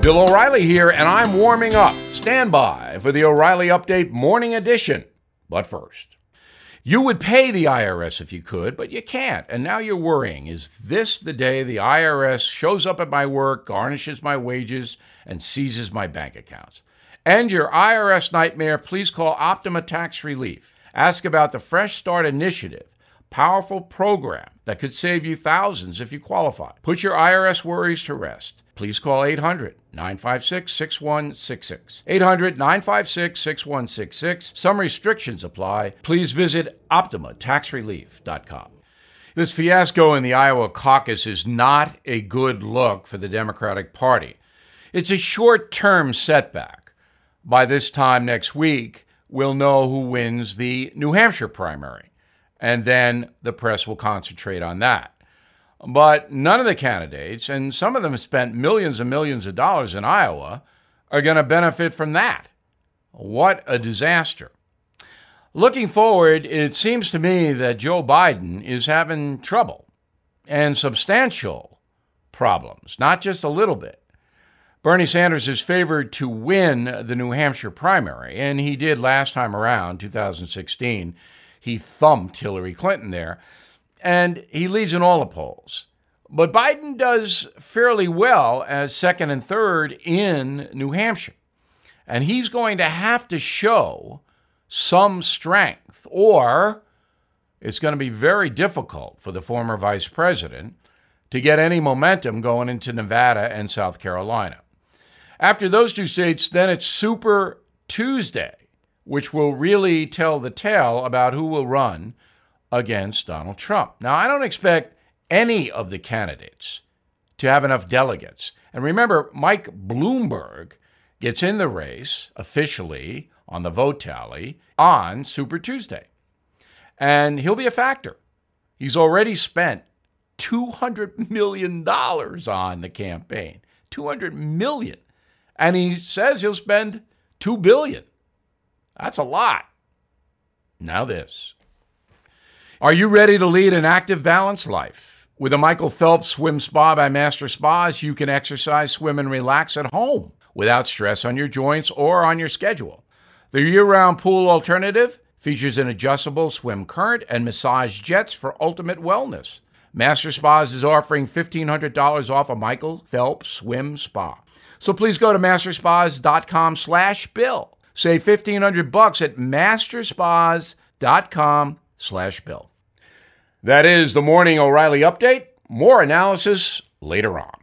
Bill O'Reilly here, and I'm warming up. Stand by for the O'Reilly Update Morning Edition. But first, you would pay the IRS if you could, but you can't. And now you're worrying is this the day the IRS shows up at my work, garnishes my wages, and seizes my bank accounts? End your IRS nightmare. Please call Optima Tax Relief. Ask about the Fresh Start Initiative powerful program that could save you thousands if you qualify. Put your IRS worries to rest. Please call 800 956 6166. 800 956 6166. Some restrictions apply. Please visit OptimaTaxRelief.com. This fiasco in the Iowa caucus is not a good look for the Democratic Party. It's a short term setback. By this time next week, we'll know who wins the New Hampshire primary and then the press will concentrate on that. But none of the candidates, and some of them spent millions and millions of dollars in Iowa, are going to benefit from that. What a disaster. Looking forward, it seems to me that Joe Biden is having trouble and substantial problems, not just a little bit. Bernie Sanders is favored to win the New Hampshire primary, and he did last time around, 2016 he thumped Hillary Clinton there. And he leads in all the polls. But Biden does fairly well as second and third in New Hampshire. And he's going to have to show some strength, or it's going to be very difficult for the former vice president to get any momentum going into Nevada and South Carolina. After those two states, then it's Super Tuesday which will really tell the tale about who will run against Donald Trump. Now, I don't expect any of the candidates to have enough delegates. And remember, Mike Bloomberg gets in the race officially on the vote tally on Super Tuesday. And he'll be a factor. He's already spent $200 million on the campaign. 200 million. And he says he'll spend 2 billion. That's a lot. Now, this. Are you ready to lead an active, balanced life? With a Michael Phelps Swim Spa by Master Spas, you can exercise, swim, and relax at home without stress on your joints or on your schedule. The year round pool alternative features an adjustable swim current and massage jets for ultimate wellness. Master Spas is offering $1,500 off a Michael Phelps Swim Spa. So please go to masterspas.com slash bill Save 1500 bucks at masterspas.com slash bill. That is the Morning O'Reilly Update. More analysis later on.